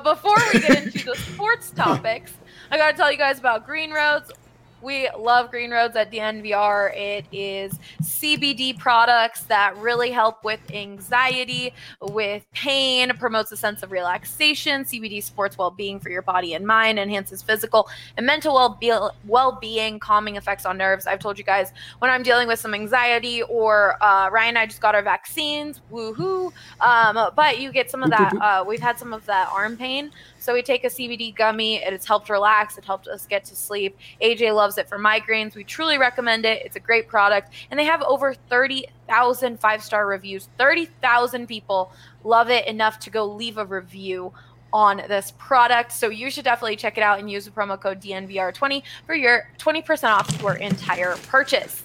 but before we get into the sports topics, I got to tell you guys about Green Roads. We love Green Roads at DNVR. It is CBD products that really help with anxiety, with pain, promotes a sense of relaxation. CBD supports well being for your body and mind, enhances physical and mental well being, calming effects on nerves. I've told you guys when I'm dealing with some anxiety, or uh, Ryan and I just got our vaccines, woohoo. Um, but you get some of that, uh, we've had some of that arm pain. So we take a CBD gummy. It has helped relax. It helped us get to sleep. AJ loves it for migraines. We truly recommend it. It's a great product. And they have over 30,000 five star reviews. 30,000 people love it enough to go leave a review on this product. So you should definitely check it out and use the promo code DNVR20 for your 20% off your entire purchase.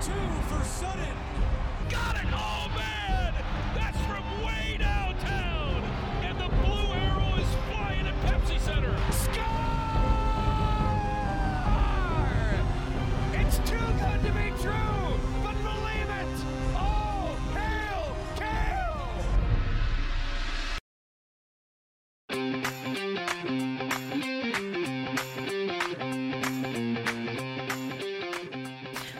two for Sutton. Got it! Oh, man!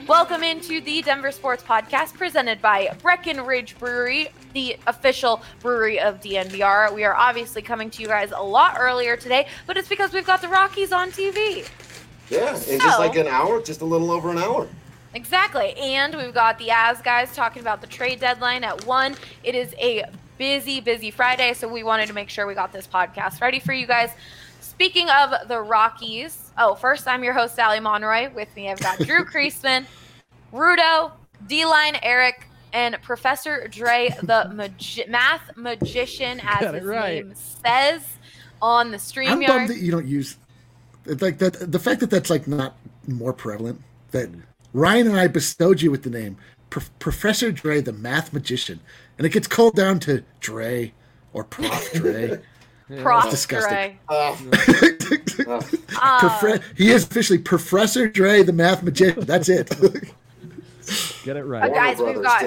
Welcome into the Denver Sports Podcast presented by Breckenridge Brewery, the official brewery of DNVR. We are obviously coming to you guys a lot earlier today, but it's because we've got the Rockies on TV. Yeah, in just like an hour, just a little over an hour. Exactly. And we've got the Avs guys talking about the trade deadline at 1. It is a busy, busy Friday, so we wanted to make sure we got this podcast ready for you guys. Speaking of the Rockies, oh, first I'm your host, Allie Monroy. With me, I've got Drew Creasman, Rudo, D Line Eric, and Professor Dre, the magi- math magician, as his right. name says on the stream. I'm bummed that you don't use like that. The fact that that's like not more prevalent. That Ryan and I bestowed you with the name Pro- Professor Dre, the math magician, and it gets called down to Dre or Prof Dre. Yeah. Prof disgusting. Uh, uh, he is officially Professor Dre, the math magician. That's it. Get it right. Uh, guys, we've got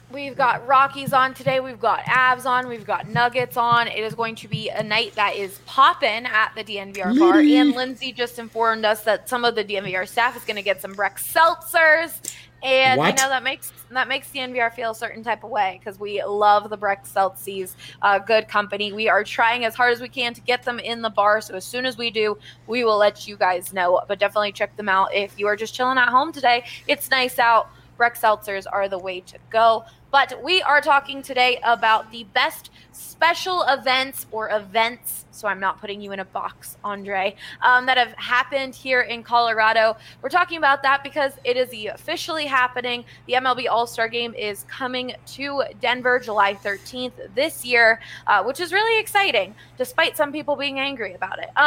we've got Rockies on today. We've got Avs on. We've got Nuggets on. It is going to be a night that is popping at the DNVR bar. And Lindsay just informed us that some of the DNVR staff is going to get some Breck seltzers and what? I know that makes that makes the NVR feel a certain type of way because we love the Breck seltzers, uh, good company. We are trying as hard as we can to get them in the bar. So as soon as we do, we will let you guys know. But definitely check them out if you are just chilling at home today. It's nice out. Breck seltzers are the way to go. But we are talking today about the best special events or events. So I'm not putting you in a box, Andre, um, that have happened here in Colorado. We're talking about that because it is officially happening. The MLB All Star Game is coming to Denver July 13th this year, uh, which is really exciting, despite some people being angry about it.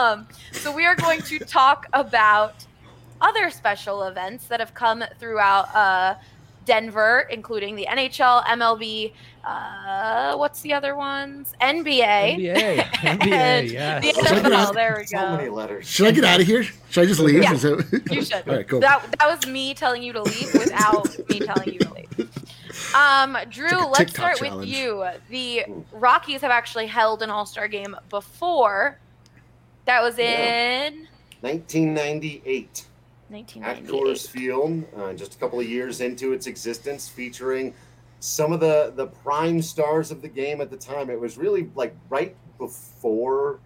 Um, so we are going to talk about other special events that have come throughout uh, Denver, including the NHL, MLB, uh, what's the other ones? NBA. NBA. NBA, yeah. The NFL, there we go. So many letters. Should I get out of here? Should I just leave? Yeah, you should. All right, cool. That, that was me telling you to leave without me telling you to leave. Um, Drew, like let's start challenge. with you. The Rockies have actually held an All Star game before. That was in yeah. 1998 at Coors Field, uh, just a couple of years into its existence, featuring some of the the prime stars of the game at the time. It was really like right before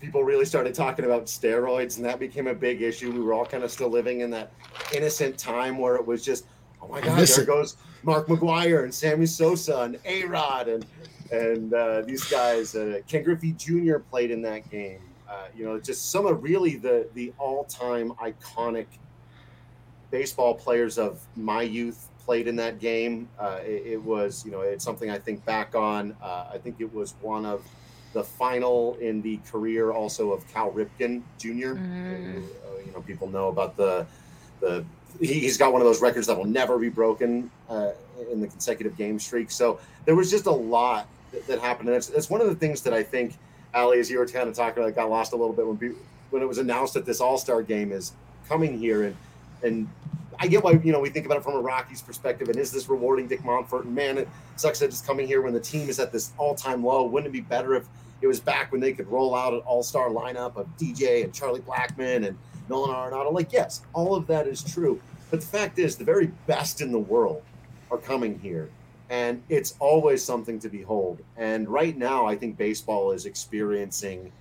people really started talking about steroids, and that became a big issue. We were all kind of still living in that innocent time where it was just, oh my god, there goes Mark McGwire and Sammy Sosa and A Rod and and uh, these guys. Uh, Ken Griffey Jr. played in that game. Uh, you know, just some of really the the all time iconic baseball players of my youth played in that game. Uh, it, it, was, you know, it's something I think back on. Uh, I think it was one of the final in the career also of Cal Ripken Jr. Mm. Uh, you know, people know about the the he's got one of those records that will never be broken uh, in the consecutive game streak. So there was just a lot that, that happened, and that's, it's one of the things that I think, Ali, as you were kind of talking about, got lost a little bit when when it was announced that this All Star game is coming here, and and I get why you know we think about it from a Rockies perspective, and is this rewarding Dick Monfort? And man, it sucks that it's coming here when the team is at this all time low. Wouldn't it be better if it was back when they could roll out an all star lineup of DJ and Charlie Blackmon and Nolan Arenado? Like, yes, all of that is true, but the fact is, the very best in the world are coming here, and it's always something to behold. And right now, I think baseball is experiencing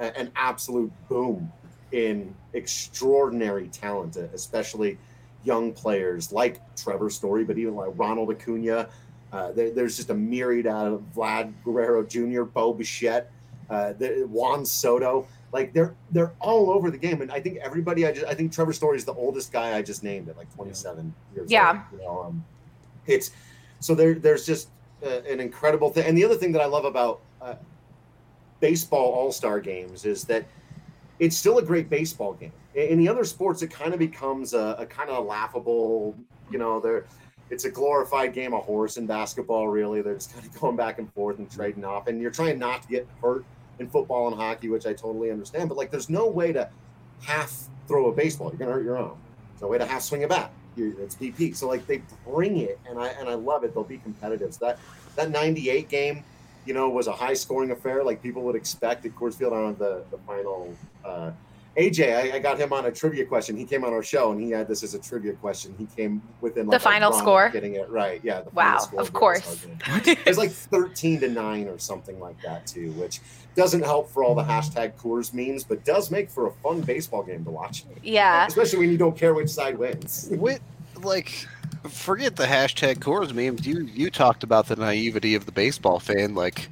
an absolute boom in extraordinary talent, especially young players like Trevor Story, but even like Ronald Acuna. Uh, there, there's just a myriad of Vlad Guerrero Jr., Bo Bichette, uh, the, Juan Soto. Like they're they're all over the game, and I think everybody. I just I think Trevor Story is the oldest guy I just named at like 27 years yeah. old. You know, um, it's so there. There's just uh, an incredible thing, and the other thing that I love about uh, baseball All Star games is that it's still a great baseball game. In the other sports, it kind of becomes a, a kind of laughable, you know, there it's a glorified game of horse in basketball, really. They're just kind of going back and forth and trading off. And you're trying not to get hurt in football and hockey, which I totally understand. But like there's no way to half throw a baseball. You're gonna hurt your arm. There's no way to half swing a bat. It's BP. So like they bring it and I and I love it. They'll be competitive. So that that 98 game you know, was a high scoring affair like people would expect at Coors Field on the, the final. Uh, AJ, I, I, got him on a trivia question. He came on our show and he had this as a trivia question. He came within like, the final score, getting it right. Yeah. wow. of course. it was like 13 to 9 or something like that, too, which doesn't help for all the hashtag Coors memes, but does make for a fun baseball game to watch. Yeah. Especially when you don't care which side wins. With, like, forget the hashtag Coors memes. You you talked about the naivety of the baseball fan. Like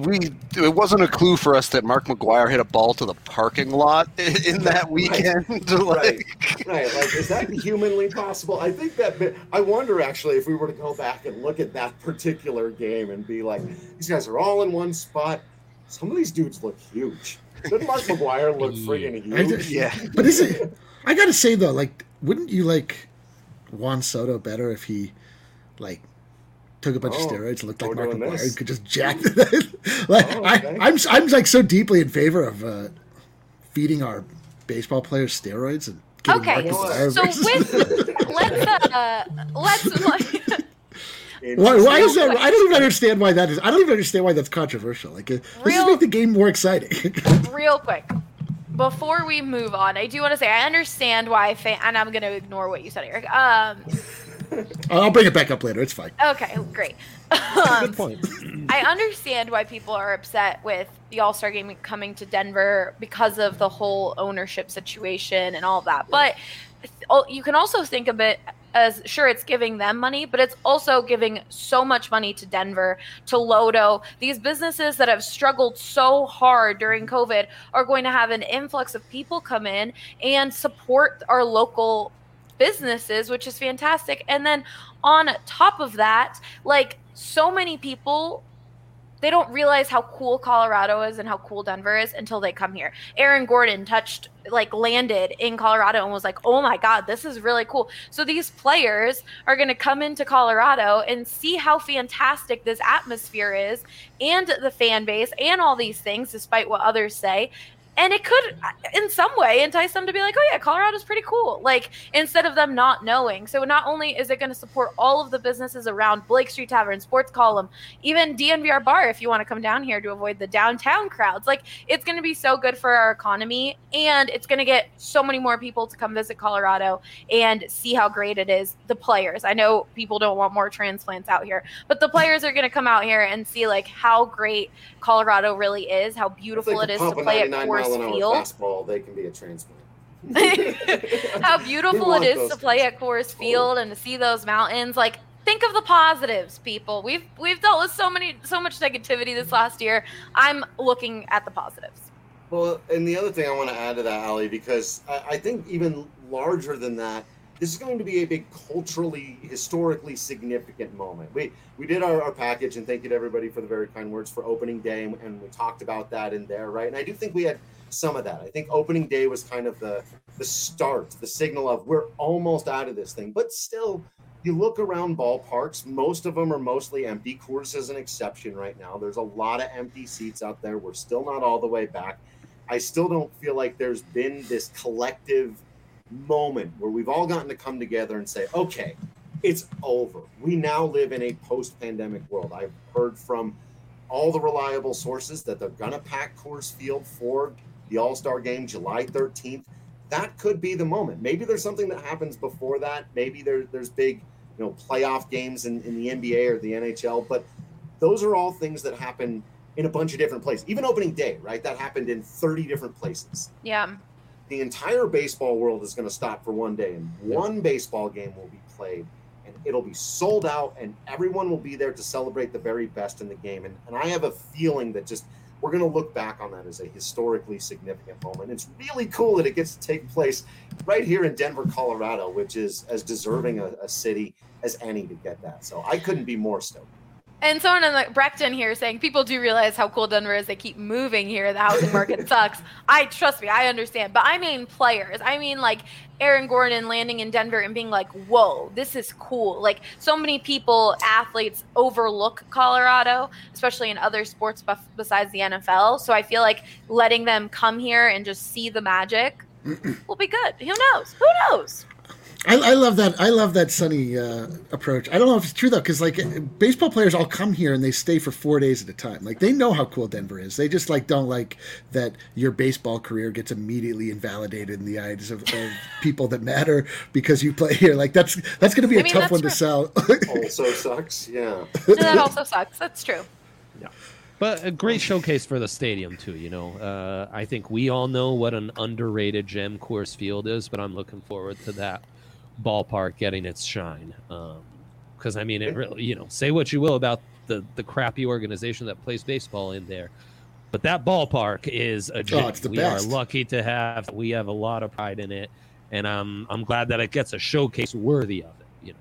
we, it wasn't a clue for us that Mark McGwire hit a ball to the parking lot in that weekend. Right. like, right. right. Like, is that humanly possible? I think that. I wonder actually if we were to go back and look at that particular game and be like, these guys are all in one spot. Some of these dudes look huge. Did Mark McGwire look friggin' huge? Yeah. But is it? I gotta say though, like, wouldn't you like? Juan Soto better if he like took a bunch oh, of steroids and looked like Mark McGwire and could just jack it. like oh, okay. I, am I'm, I'm like so deeply in favor of uh, feeding our baseball players steroids and okay. So with let's uh, let's like. Why, why is that? I don't even understand why that is. I don't even understand why that's controversial. Like, uh, let's just make the game more exciting. real quick, before we move on, I do want to say I understand why, fan, and I'm going to ignore what you said, Eric. Um, I'll bring it back up later. It's fine. Okay, great. Um, Good point. I understand why people are upset with the All Star game coming to Denver because of the whole ownership situation and all that. But you can also think of it as sure it's giving them money, but it's also giving so much money to Denver, to Lodo. These businesses that have struggled so hard during COVID are going to have an influx of people come in and support our local businesses, which is fantastic. And then on top of that, like so many people they don't realize how cool Colorado is and how cool Denver is until they come here. Aaron Gordon touched, like, landed in Colorado and was like, oh my God, this is really cool. So these players are going to come into Colorado and see how fantastic this atmosphere is and the fan base and all these things, despite what others say and it could in some way entice them to be like oh yeah colorado's pretty cool like instead of them not knowing. So not only is it going to support all of the businesses around blake street tavern sports column even dnvr bar if you want to come down here to avoid the downtown crowds like it's going to be so good for our economy and it's going to get so many more people to come visit colorado and see how great it is. The players i know people don't want more transplants out here but the players are going to come out here and see like how great colorado really is how beautiful it is to play at Coors mile an hour fastball, they can be a transplant. How beautiful it is to play at Coors Field and to see those mountains. Like, think of the positives, people. We've we've dealt with so many so much negativity this last year. I'm looking at the positives. Well, and the other thing I want to add to that, Ali, because I, I think even larger than that, this is going to be a big culturally, historically significant moment. We we did our, our package, and thank you to everybody for the very kind words for opening day, and, and we talked about that in there, right? And I do think we had some of that. I think opening day was kind of the the start, the signal of we're almost out of this thing, but still. You look around ballparks, most of them are mostly empty. Coors is an exception right now. There's a lot of empty seats out there. We're still not all the way back. I still don't feel like there's been this collective moment where we've all gotten to come together and say, okay, it's over. We now live in a post pandemic world. I've heard from all the reliable sources that they're going to pack Coors Field for the All Star game July 13th. That could be the moment. Maybe there's something that happens before that. Maybe there, there's big, you know, playoff games in, in the NBA or the NHL. But those are all things that happen in a bunch of different places. Even opening day, right? That happened in 30 different places. Yeah the entire baseball world is going to stop for one day and one baseball game will be played and it'll be sold out and everyone will be there to celebrate the very best in the game. And, and i have a feeling that just we're going to look back on that as a historically significant moment. It's really cool that it gets to take place right here in denver colorado which is as deserving a, a city as any to get that. So i couldn't be more stoked and someone in the Breckton here saying people do realize how cool Denver is. They keep moving here. The housing market sucks. I trust me, I understand. But I mean players. I mean like Aaron Gordon landing in Denver and being like, "Whoa, this is cool." Like so many people, athletes overlook Colorado, especially in other sports besides the NFL. So I feel like letting them come here and just see the magic will be good. Who knows? Who knows? I, I, love that. I love that sunny uh, approach. I don't know if it's true though, because like baseball players all come here and they stay for four days at a time. Like they know how cool Denver is. They just like don't like that your baseball career gets immediately invalidated in the eyes of, of people that matter because you play here. Like that's that's going to be a I mean, tough one true. to sell. also sucks. Yeah. that also sucks. That's true. Yeah. But a great showcase for the stadium too. You know, uh, I think we all know what an underrated gem Coors Field is, but I'm looking forward to that ballpark getting its shine. Because um, I mean, it really, you know, say what you will about the the crappy organization that plays baseball in there, but that ballpark is a gem. Oh, we best. are lucky to have. We have a lot of pride in it, and I'm I'm glad that it gets a showcase worthy of it. You know.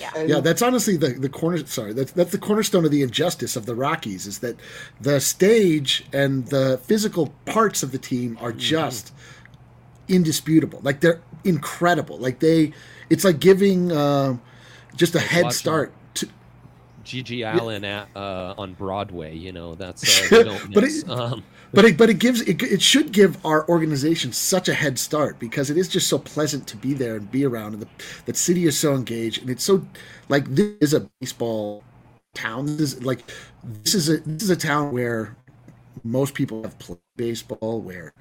Yeah. yeah, that's honestly the, the corner. Sorry, that's that's the cornerstone of the injustice of the Rockies is that the stage and the physical parts of the team are mm-hmm. just mm-hmm. indisputable. Like they're incredible. Like they it's like giving uh, just a head start to GG Allin at uh, on Broadway. You know that's uh, but it, um, but it but it gives it, it should give our organization such a head start because it is just so pleasant to be there and be around, and the that city is so engaged, and it's so like this is a baseball town. This is like this is a this is a town where most people have played baseball, where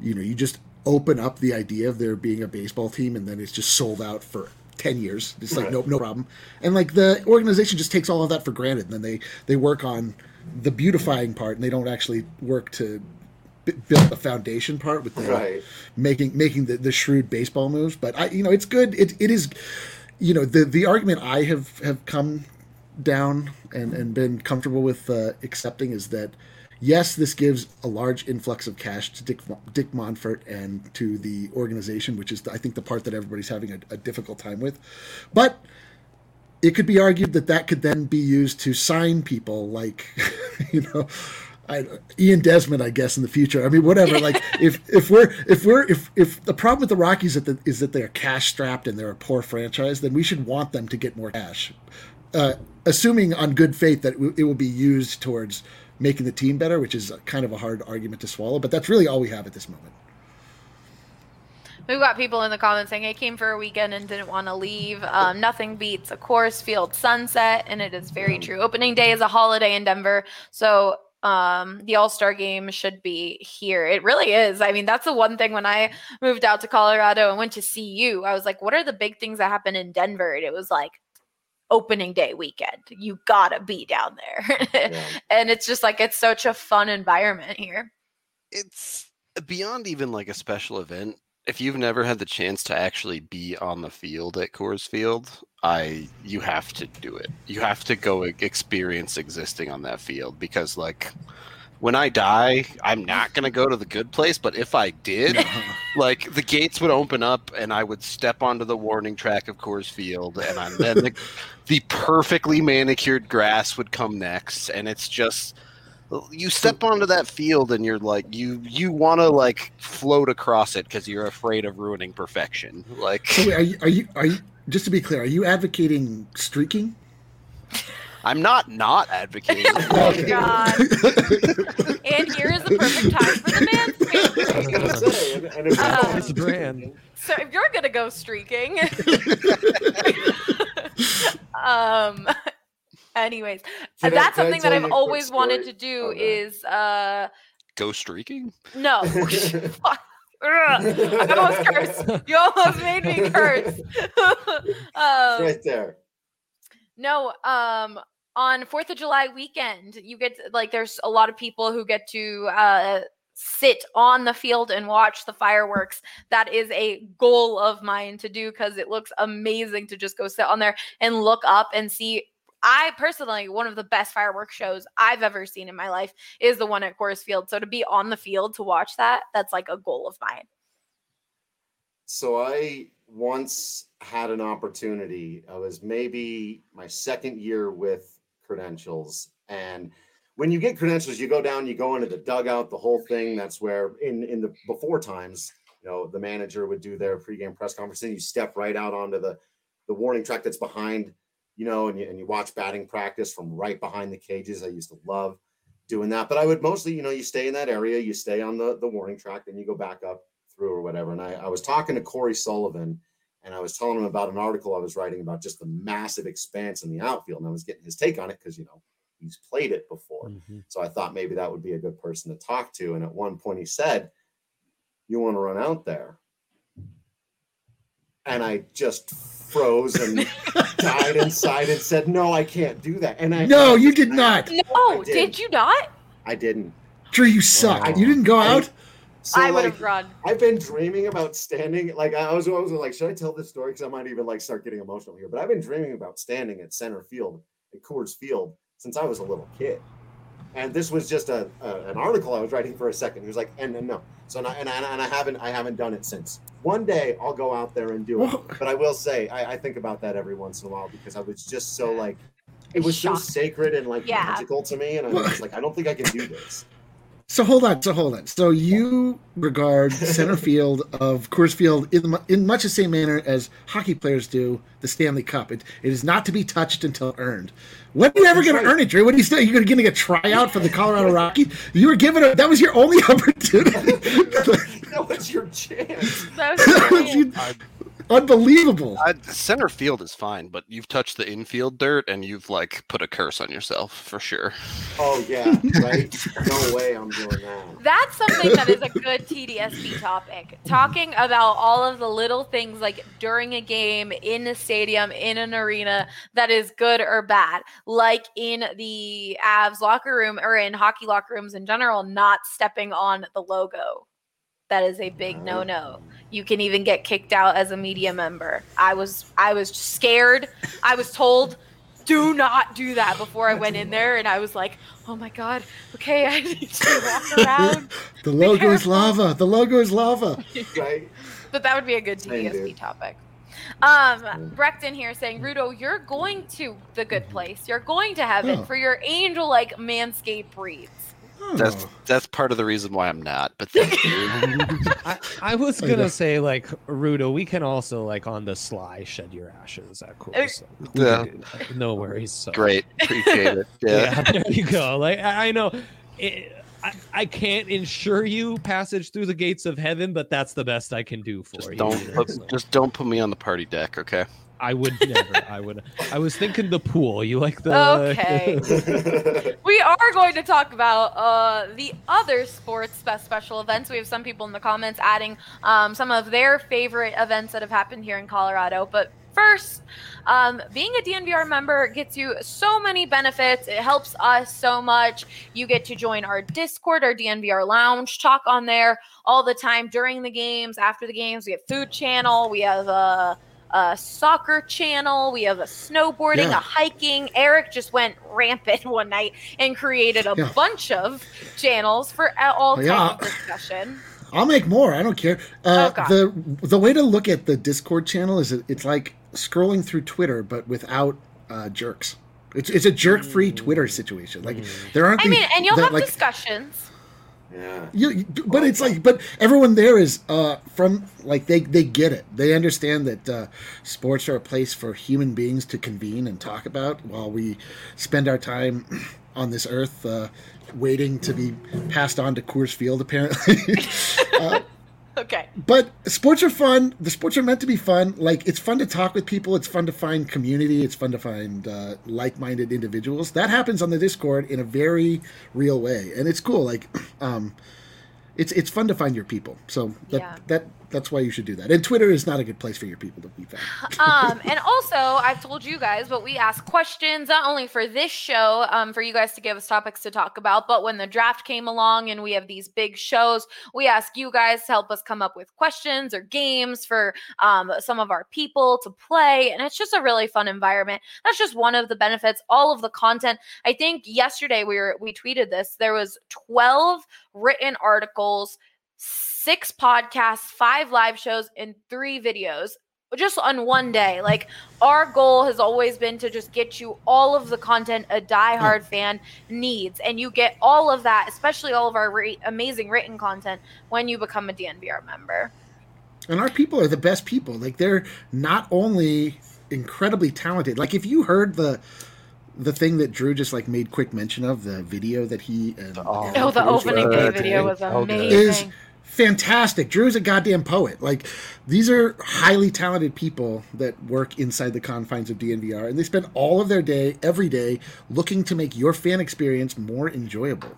you know you just open up the idea of there being a baseball team and then it's just sold out for 10 years. It's like right. no no problem. And like the organization just takes all of that for granted. And then they they work on the beautifying part and they don't actually work to b- build the foundation part with the right. making making the, the shrewd baseball moves. But i you know it's good. It, it is you know the the argument i have have come down and and been comfortable with uh, accepting is that yes, this gives a large influx of cash to Dick, Dick Monfort and to the organization, which is, I think, the part that everybody's having a, a difficult time with. But it could be argued that that could then be used to sign people like, you know, I, Ian Desmond, I guess, in the future. I mean, whatever. Like, if if we're if we're if if the problem with the Rockies is that, the, is that they're cash strapped and they're a poor franchise, then we should want them to get more cash, uh, assuming on good faith that it will be used towards making the team better, which is kind of a hard argument to swallow. But that's really all we have at this moment. We've got people in the comments saying, "I came for a weekend and didn't want to leave." Um, nothing beats a Coors Field sunset, and it is very true. Opening day is a holiday in Denver, so um, the All Star game should be here. It really is. I mean, that's the one thing when I moved out to Colorado and went to CU, I was like, "What are the big things that happen in Denver?" And it was like opening day weekend. You gotta be down there. yeah. and it's just like it's such a fun environment here. It's beyond even like a special event. If you've never had the chance to actually be on the field at Coors Field, I you have to do it. You have to go experience existing on that field because like when I die, I'm not gonna go to the good place. But if I did, like the gates would open up and I would step onto the warning track of Coors Field, and I'm, then the, the perfectly manicured grass would come next, and it's just you step onto that field and you're like you you want to like float across it because you're afraid of ruining perfection. Like, so wait, are you are you are you just to be clear? Are you advocating streaking? I'm not not advocating. oh my god! and here is the perfect time for the man's um, brand. So if you're gonna go streaking, um, anyways, can that's I, something that I've always wanted to do. Okay. Is uh, go streaking? No. I almost cursed. You almost made me curse. um, right there. No, um, on Fourth of July weekend, you get like there's a lot of people who get to uh, sit on the field and watch the fireworks. That is a goal of mine to do because it looks amazing to just go sit on there and look up and see. I personally, one of the best fireworks shows I've ever seen in my life is the one at Coors Field. So to be on the field to watch that, that's like a goal of mine. So I once had an opportunity. I was maybe my second year with credentials. And when you get credentials, you go down, you go into the dugout, the whole thing. That's where in in the before times, you know, the manager would do their pregame press conference, and you step right out onto the the warning track that's behind, you know, and you, and you watch batting practice from right behind the cages. I used to love doing that, but I would mostly, you know, you stay in that area, you stay on the the warning track, then you go back up through or whatever. And I, I was talking to Cory Sullivan and I was telling him about an article I was writing about just the massive expanse in the outfield. And I was getting his take on it because, you know, he's played it before. Mm-hmm. So I thought maybe that would be a good person to talk to. And at one point he said, You want to run out there? And I just froze and died inside and said, No, I can't do that. And I No, you did not. No, did. did. you not? I didn't. Drew, you suck. I, you didn't go out? So, I would like, have run. I've been dreaming about standing. Like I was, I was like, should I tell this story? Because I might even like start getting emotional here. But I've been dreaming about standing at center field at Coors Field since I was a little kid. And this was just a, a an article I was writing for a second. He was like, and, and no. So and I, and I, and I haven't I haven't done it since. One day I'll go out there and do it. But I will say I, I think about that every once in a while because I was just so like it was so sacred and like yeah. magical to me, and I was like, I don't think I can do this. So hold on, so hold on. So you regard center field of Coors Field in, in much the same manner as hockey players do the Stanley Cup. It, it is not to be touched until earned. When are you ever going right. to earn it, Drew? What are you saying? You're going to get a tryout for the Colorado Rockies? You were given a, that was your only opportunity. that was your chance. That was Unbelievable. Uh, center field is fine, but you've touched the infield dirt and you've like put a curse on yourself for sure. Oh yeah, right. no way I'm doing that. That's something that is a good TDSP topic. Talking about all of the little things like during a game, in a stadium, in an arena that is good or bad. Like in the Avs locker room or in hockey locker rooms in general, not stepping on the logo that is a big no no. You can even get kicked out as a media member. I was I was scared. I was told do not do that before I went in there and I was like, "Oh my god. Okay, I need to walk around." the logo is lava. The logo is lava. right. But that would be a good TDSP topic. Um, Breckton here saying, Rudo, you're going to the good place. You're going to heaven oh. for your angel like manscape breeds. That's that's part of the reason why I'm not. But thank you. I, I, was gonna say like Rudo, we can also like on the sly shed your ashes at Coors. Yeah. No worries. So. Great, appreciate it. Yeah. yeah. there you go. Like I, I know. It, I, I can't ensure you passage through the gates of heaven, but that's the best I can do for just you. Don't put, just don't put me on the party deck, okay? I would never. I would. I was thinking the pool. You like the? Okay. we are going to talk about uh, the other sports best special events. We have some people in the comments adding um, some of their favorite events that have happened here in Colorado. But first, um, being a DNVR member gets you so many benefits. It helps us so much. You get to join our Discord, our DNVR Lounge, talk on there all the time during the games, after the games. We have Food Channel. We have. Uh, a soccer channel. We have a snowboarding, yeah. a hiking. Eric just went rampant one night and created a yeah. bunch of channels for all types yeah. of discussion. I'll make more. I don't care. Uh, oh, the the way to look at the Discord channel is it's like scrolling through Twitter, but without uh, jerks. It's it's a jerk free Twitter situation. Like there aren't. I mean, and you'll have like, discussions. Yeah. You, but it's like, but everyone there is uh, from like they they get it. They understand that uh, sports are a place for human beings to convene and talk about while we spend our time on this earth uh, waiting to be passed on to Coors Field. Apparently. Okay. But sports are fun. The sports are meant to be fun. Like it's fun to talk with people. It's fun to find community. It's fun to find uh, like-minded individuals. That happens on the Discord in a very real way, and it's cool. Like, um, it's it's fun to find your people. So that yeah. that that's why you should do that. And Twitter is not a good place for your people to be found. um, and also, I've told you guys, but we ask questions not only for this show, um, for you guys to give us topics to talk about, but when the draft came along and we have these big shows, we ask you guys to help us come up with questions or games for um, some of our people to play. And it's just a really fun environment. That's just one of the benefits. All of the content. I think yesterday we were we tweeted this. There was 12 written articles six podcasts, five live shows, and three videos just on one day. Like our goal has always been to just get you all of the content a diehard fan needs, and you get all of that, especially all of our re- amazing written content when you become a DNVR member. And our people are the best people. Like they're not only incredibly talented. Like if you heard the the thing that Drew just like made quick mention of the video that he um, and, oh, oh the opening day video was amazing. Is fantastic. Drew's a goddamn poet. Like these are highly talented people that work inside the confines of DNVR, and they spend all of their day, every day, looking to make your fan experience more enjoyable.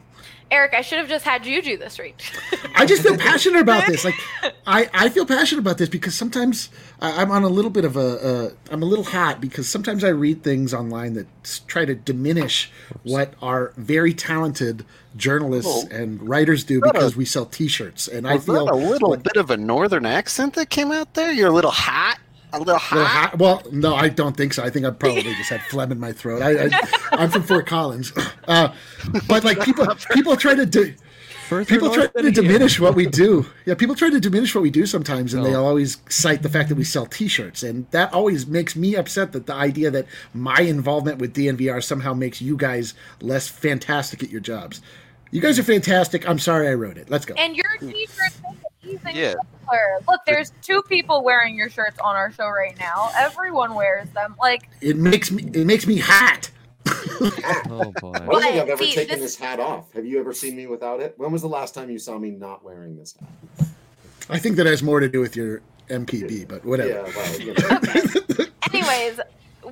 Eric, I should have just had you do this read. I just feel passionate about this. Like, I, I feel passionate about this because sometimes I, am on a little bit of a, am a little hot because sometimes I read things online that try to diminish what our very talented journalists oh. and writers do because a, we sell T-shirts. And I feel a little like, bit of a northern accent that came out there. You're a little hot a little hot. Little hot. Well, no, I don't think so. I think I probably just had phlegm in my throat. I, I, am from Fort Collins, uh, but like people, people try to do. people try to diminish what we do. Yeah, people try to diminish what we do sometimes, and they always cite the fact that we sell T-shirts, and that always makes me upset. That the idea that my involvement with DNVR somehow makes you guys less fantastic at your jobs. You guys are fantastic. I'm sorry I wrote it. Let's go. And your T-shirt yeah. Look, there's two people wearing your shirts on our show right now. Everyone wears them. Like it makes me it makes me hot. oh boy! I don't think I've ever See, taken this... this hat off. Have you ever seen me without it? When was the last time you saw me not wearing this hat? I think that has more to do with your MPB, but whatever. Yeah, well, you know. Anyways,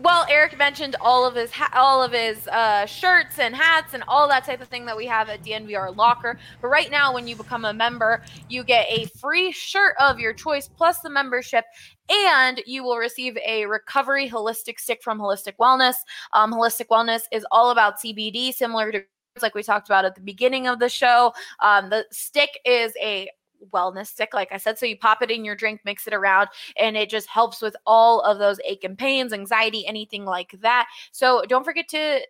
well, Eric mentioned all of his ha- all of his uh, shirts and hats and all that type of thing that we have at DNVR Locker. But right now, when you become a member, you get a free shirt of your choice plus the membership, and you will receive a recovery holistic stick from Holistic Wellness. Um, holistic Wellness is all about CBD, similar to like we talked about at the beginning of the show. Um, the stick is a wellness stick, like I said. So you pop it in your drink, mix it around, and it just helps with all of those ache and pains, anxiety, anything like that. So don't forget to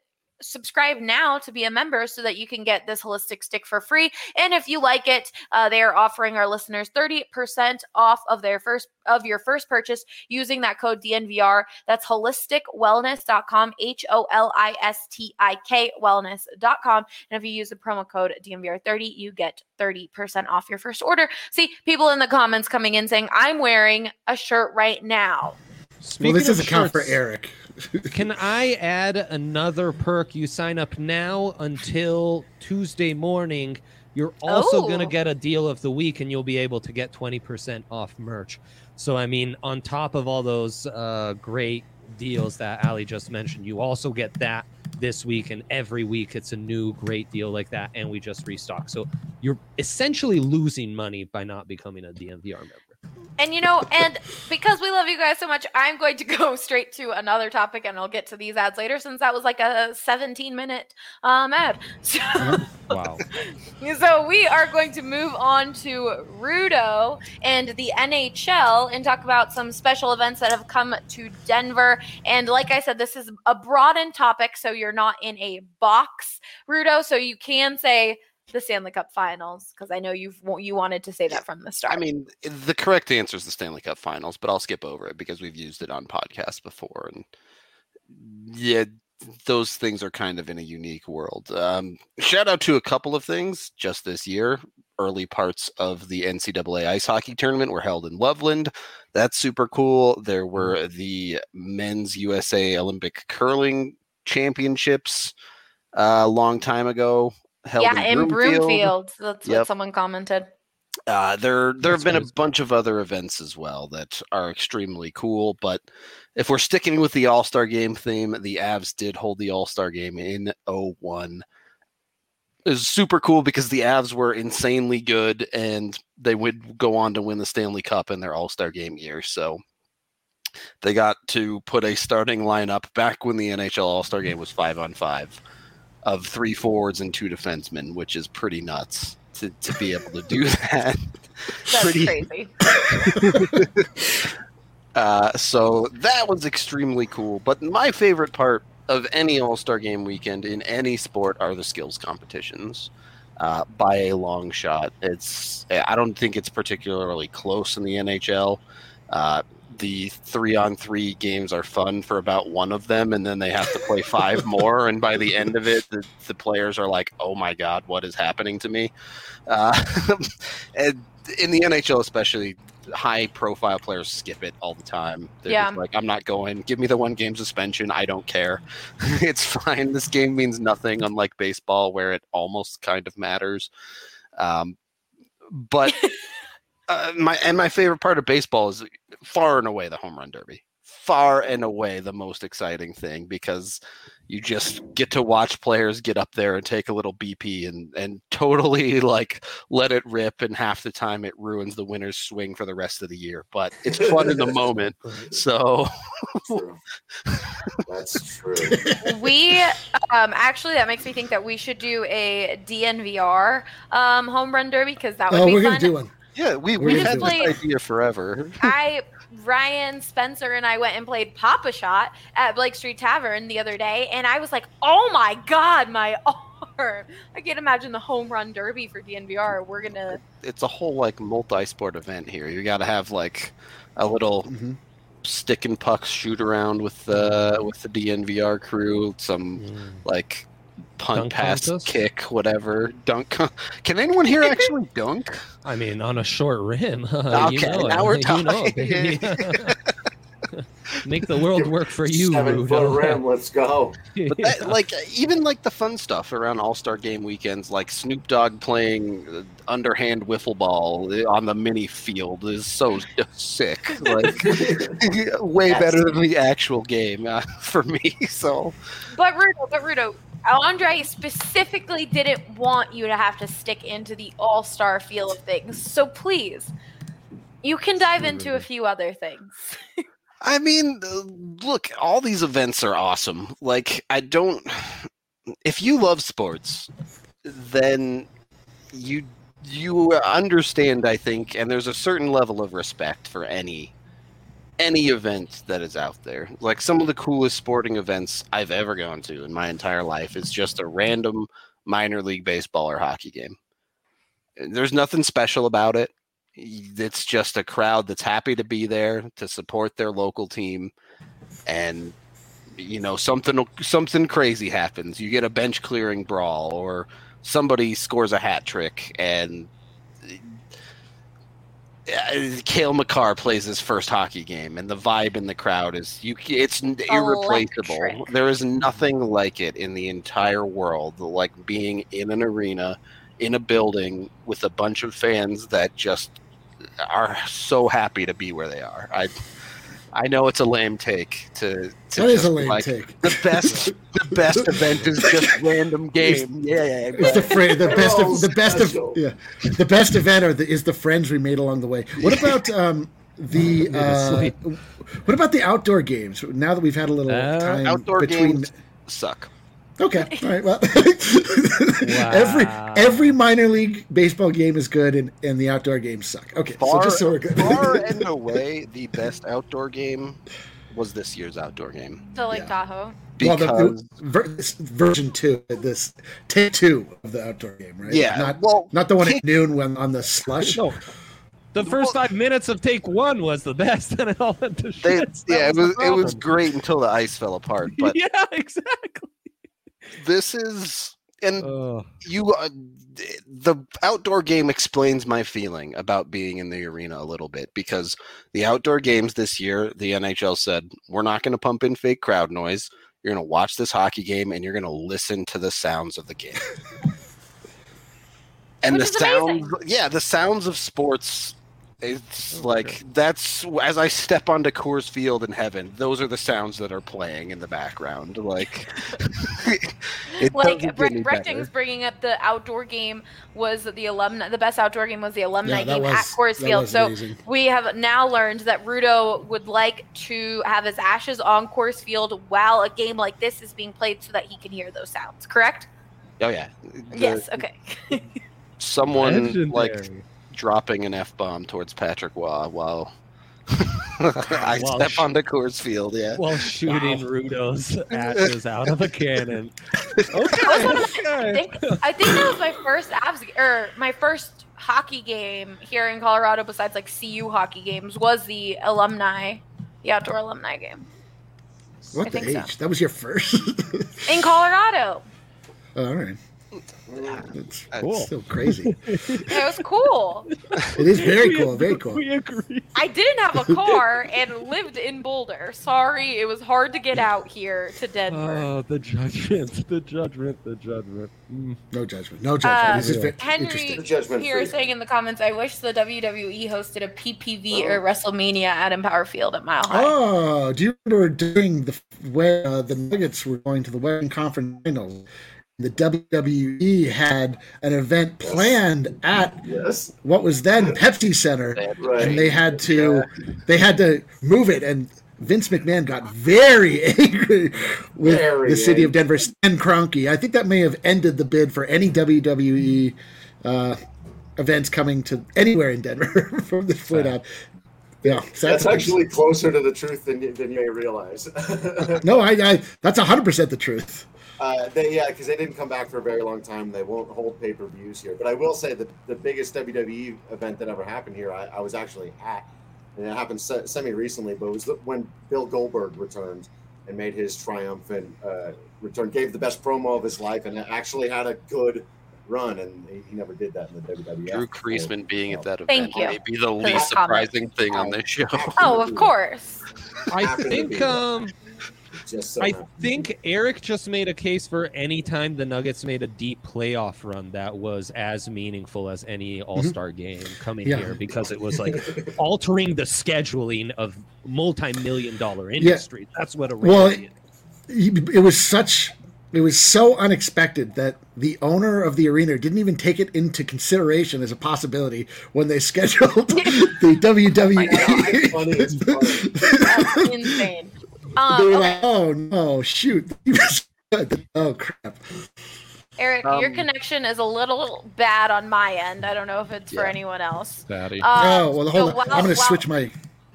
subscribe now to be a member so that you can get this holistic stick for free. And if you like it uh, they are offering our listeners 30% off of their first of your first purchase using that code dnvr that's holisticwellness.com h-o-l-i-s-t-i-k wellness.com and if you use the promo code dnvr30 you get 30% off your first order. See people in the comments coming in saying i'm wearing a shirt right now Speaking well, this doesn't count for Eric. Can I add another perk? You sign up now until Tuesday morning. You're also oh. going to get a deal of the week and you'll be able to get 20% off merch. So, I mean, on top of all those uh, great deals that Ali just mentioned, you also get that this week and every week it's a new great deal like that and we just restock. So, you're essentially losing money by not becoming a DNVR member. And you know, and because we love you guys so much, I'm going to go straight to another topic, and I'll get to these ads later, since that was like a 17 minute um, ad. So, wow. so we are going to move on to Rudo and the NHL and talk about some special events that have come to Denver. And like I said, this is a broadened topic, so you're not in a box, Rudo. So you can say the Stanley Cup Finals? Because I know you've you wanted to say that from the start. I mean, the correct answer is the Stanley Cup Finals, but I'll skip over it because we've used it on podcasts before, and yeah, those things are kind of in a unique world. Um, shout out to a couple of things just this year. Early parts of the NCAA ice hockey tournament were held in Loveland. That's super cool. There mm-hmm. were the men's USA Olympic curling championships uh, a long time ago held yeah, in Broomfield. In Broomfield. That's yep. what someone commented. Uh, there there That's have been a bunch of other events as well that are extremely cool. But if we're sticking with the All Star Game theme, the Avs did hold the All Star Game in 01. It was super cool because the Avs were insanely good and they would go on to win the Stanley Cup in their All Star Game year. So they got to put a starting lineup back when the NHL All Star Game was five on five of three forwards and two defensemen, which is pretty nuts to, to be able to do that. That's pretty... crazy. uh, so that was extremely cool. But my favorite part of any All Star Game weekend in any sport are the skills competitions. Uh, by a long shot, it's I don't think it's particularly close in the NHL. Uh, the three on three games are fun for about one of them, and then they have to play five more. And by the end of it, the, the players are like, "Oh my god, what is happening to me?" Uh, and in the NHL, especially, high profile players skip it all the time. They're yeah. like, I'm not going. Give me the one game suspension. I don't care. it's fine. This game means nothing, unlike baseball, where it almost kind of matters. Um, but uh, my and my favorite part of baseball is far and away the home run derby. Far and away the most exciting thing because you just get to watch players get up there and take a little BP and and totally like let it rip and half the time it ruins the winner's swing for the rest of the year. But it's fun in the moment. So that's true. We um actually that makes me think that we should do a DNVR um home run derby because that would oh, be we're fun. gonna do one. Yeah, we, we had this idea forever. I Ryan Spencer and I went and played Pop-A-Shot at Blake Street Tavern the other day, and I was like, "Oh my god, my arm!" I can't imagine the home run derby for DNVR. We're gonna. It's a whole like multi-sport event here. You got to have like a little mm-hmm. stick and pucks shoot around with the with the DNVR crew. Some mm. like punt, dunk pass, contest? kick, whatever. Dunk. Can anyone here actually dunk? I mean, on a short rim. okay, you know now we're talking. You know, Make the world work for you, Seven foot rim. Let's go. But that, like even like the fun stuff around All Star Game weekends, like Snoop Dogg playing underhand wiffle ball on the mini field, is so sick. Like way better than the actual game uh, for me. So, but Rudo, but Rudo, Andre specifically didn't want you to have to stick into the all star feel of things. So please, you can dive into a few other things. I mean, look, all these events are awesome. Like, I don't. If you love sports, then you you understand, I think, and there's a certain level of respect for any any event that is out there. Like some of the coolest sporting events I've ever gone to in my entire life is just a random minor league baseball or hockey game. There's nothing special about it. It's just a crowd that's happy to be there to support their local team and you know something something crazy happens. You get a bench clearing brawl or somebody scores a hat trick and Uh, Cale Makar plays his first hockey game, and the vibe in the crowd is you. It's irreplaceable. There is nothing like it in the entire world, like being in an arena, in a building with a bunch of fans that just are so happy to be where they are. I I know it's a lame take to. to that is a lame like, take. The best, the best event is just random game. Yeah, yeah. It's the fr- the best of the best of yeah, the best event are the, is the friends we made along the way. What about um, the uh, what about the outdoor games? Now that we've had a little uh, time outdoor between games suck. Okay. All right. Well, wow. every every minor league baseball game is good, and, and the outdoor games suck. Okay. Far, so just so we're good. far and away, the best outdoor game was this year's outdoor game. The Lake yeah. Tahoe. Because well, the, the, version two, this take two of the outdoor game, right? Yeah. Not, well, not the one take, at noon when on the slush. No. The first five minutes of take one was the best, and it all went to shit. They, yeah, was it was it was great until the ice fell apart. But yeah, exactly this is and you uh, the outdoor game explains my feeling about being in the arena a little bit because the outdoor games this year the nhl said we're not going to pump in fake crowd noise. You're going to watch this hockey game and you're going to listen to the sounds of the game. And Which the sounds amazing. yeah the sounds of sports it's oh, like that's as I step onto Coors Field in heaven. Those are the sounds that are playing in the background. Like, like Recting's bringing up the outdoor game was the alumni. The best outdoor game was the alumni yeah, game was, at Coors Field. So amazing. we have now learned that Rudo would like to have his ashes on Coors Field while a game like this is being played, so that he can hear those sounds. Correct? Oh yeah. The, yes. Okay. someone Legendary. like dropping an f bomb towards Patrick Waugh while I while step sh- onto Coors Field. Yeah, while shooting wow. Rudo's ashes out of a cannon. Okay, I think, I think that was my first Avs or my first hockey game here in Colorado. Besides like CU hockey games, was the alumni, the outdoor alumni game. What I the age? So. That was your first in Colorado. Oh, all right. It's cool. still crazy. it was cool. It is very cool. Very cool. We agree. I didn't have a car and lived in Boulder. Sorry, it was hard to get out here to Denver. Oh, the judgment, the judgment, the judgment. Mm. No judgment. No judgment. Uh, Henry here saying in the comments, I wish the WWE hosted a PPV oh. or WrestleMania at Empower Field at Mile High. Oh, do you remember doing the when uh, the Nuggets were going to the Western Conference Finals? The WWE had an event planned at yes. what was then Pepsi Center, right. and they had to yeah. they had to move it. And Vince McMahon got very angry with very the city angry. of Denver. Stan Kroenke. I think that may have ended the bid for any WWE uh, events coming to anywhere in Denver from the point on. Yeah, that's actually closer to the truth than, than you may realize. no, I, I that's hundred percent the truth. Uh, they yeah, because they didn't come back for a very long time. They won't hold pay per views here. But I will say that the biggest WWE event that ever happened here, I, I was actually at, and it happened se- semi recently. But it was the, when Bill Goldberg returned and made his triumphant uh, return, gave the best promo of his life, and actually had a good run, and he, he never did that in the WWE. Drew Creasman being at that event may be the least surprising thing on this show. Oh, of course. I think um, just so I think Eric just made a case for any time the Nuggets made a deep playoff run that was as meaningful as any All Star mm-hmm. game coming yeah. here because it was like altering the scheduling of multi million dollar industry. Yeah. That's what a well, it, it was such it was so unexpected that the owner of the arena didn't even take it into consideration as a possibility when they scheduled the WWE. Oh That's insane. Um, they were okay. like, "Oh no, shoot!" oh crap. Eric, um, your connection is a little bad on my end. I don't know if it's yeah. for anyone else. Batty. Um, oh well, hold so on. While, I'm going to switch my.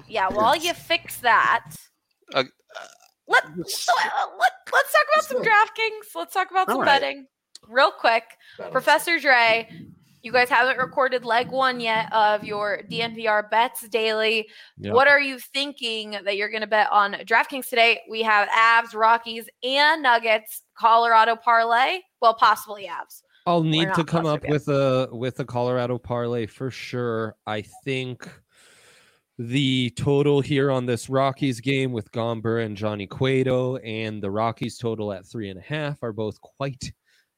Yeah, while you fix that, uh, let, let, us talk about some DraftKings. Let's talk about some right. betting real quick. Professor Dre, you guys haven't recorded leg one yet of your DNVR bets daily. Yep. What are you thinking that you're going to bet on DraftKings today? We have Avs, Rockies, and Nuggets, Colorado parlay. Well, possibly Avs. I'll need to come up with a with a Colorado parlay for sure. I think the total here on this Rockies game with Gomber and Johnny Cueto and the Rockies total at three and a half are both quite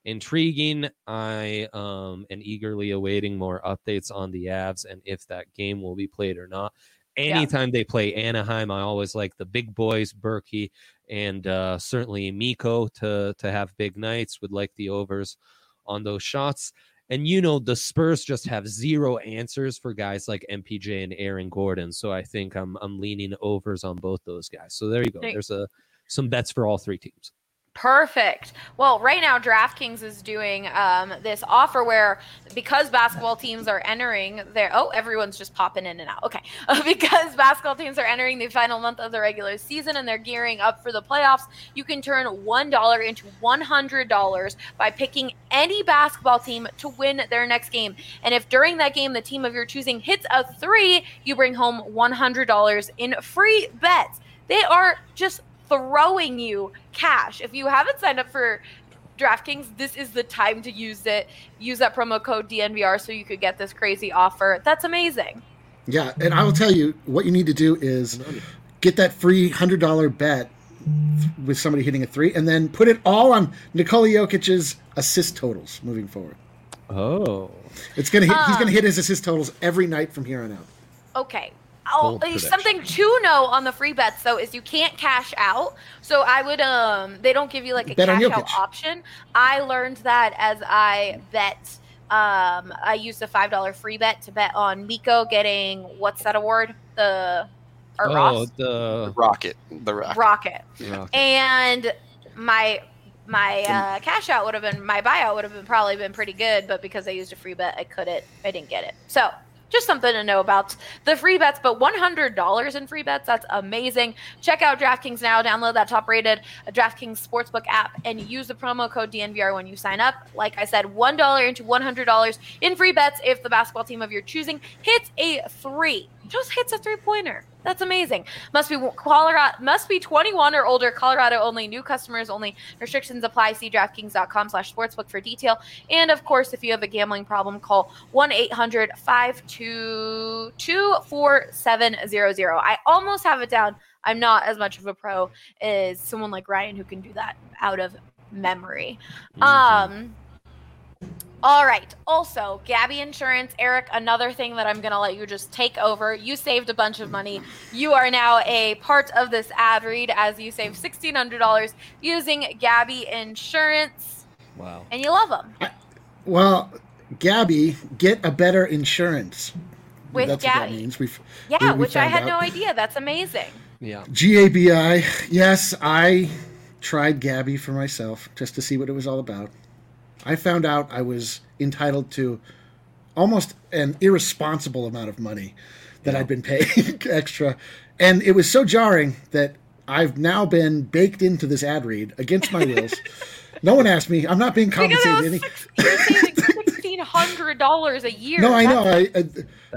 intriguing. I um, am eagerly awaiting more updates on the Avs and if that game will be played or not. Anytime yeah. they play Anaheim, I always like the big boys, Berkey, and uh, certainly Mikko to to have big nights. Would like the overs on those shots. And you know, the Spurs just have zero answers for guys like MPJ and Aaron Gordon. So I think I'm I'm leaning overs on both those guys. So there you go. There's a some bets for all three teams. Perfect. Well, right now DraftKings is doing um, this offer where because basketball teams are entering their oh everyone's just popping in and out. Okay, because basketball teams are entering the final month of the regular season and they're gearing up for the playoffs, you can turn one dollar into one hundred dollars by picking any basketball team to win their next game. And if during that game the team of your choosing hits a three, you bring home one hundred dollars in free bets. They are just throwing you cash. If you haven't signed up for DraftKings, this is the time to use it. Use that promo code DNVR so you could get this crazy offer. That's amazing. Yeah, and I will tell you what you need to do is get that free hundred dollar bet with somebody hitting a three, and then put it all on Nikola Jokic's assist totals moving forward. Oh, it's gonna hit, um, he's gonna hit his assist totals every night from here on out. Okay, Oh, something to know on the free bets though is you can't cash out. So I would um they don't give you like a bet cash out option. I learned that as I bet um I used a five dollar free bet to bet on Mikko getting what's that award? The or oh, Ross? the rocket. The rocket. Rocket. rocket. And my my uh, cash out would have been my buyout would have been probably been pretty good, but because I used a free bet, I couldn't. I didn't get it. So just something to know about the free bets, but $100 in free bets, that's amazing. Check out DraftKings now, download that top rated DraftKings Sportsbook app, and use the promo code DNVR when you sign up. Like I said, $1 into $100 in free bets if the basketball team of your choosing hits a three just hits a three pointer. That's amazing. Must be Colorado. Must be 21 or older. Colorado only. New customers only. Restrictions apply. See DraftKings.com/sportsbook for detail. And of course, if you have a gambling problem, call 1-800-522-4700. I almost have it down. I'm not as much of a pro as someone like Ryan who can do that out of memory. Mm-hmm. Um all right. Also, Gabi Insurance, Eric, another thing that I'm going to let you just take over. You saved a bunch of money. You are now a part of this ad read as you save $1,600 using Gabi Insurance. Wow. And you love them. Well, Gabi, get a better insurance. With That's Gabi. What that means. We've, yeah, we, we which I had out. no idea. That's amazing. Yeah. GABI. Yes, I tried Gabby for myself just to see what it was all about. I found out I was entitled to almost an irresponsible amount of money that yeah. I'd been paying extra. And it was so jarring that I've now been baked into this ad read against my wills. no one asked me. I'm not being compensated. Sixteen hundred dollars a year. No, I know. I, uh,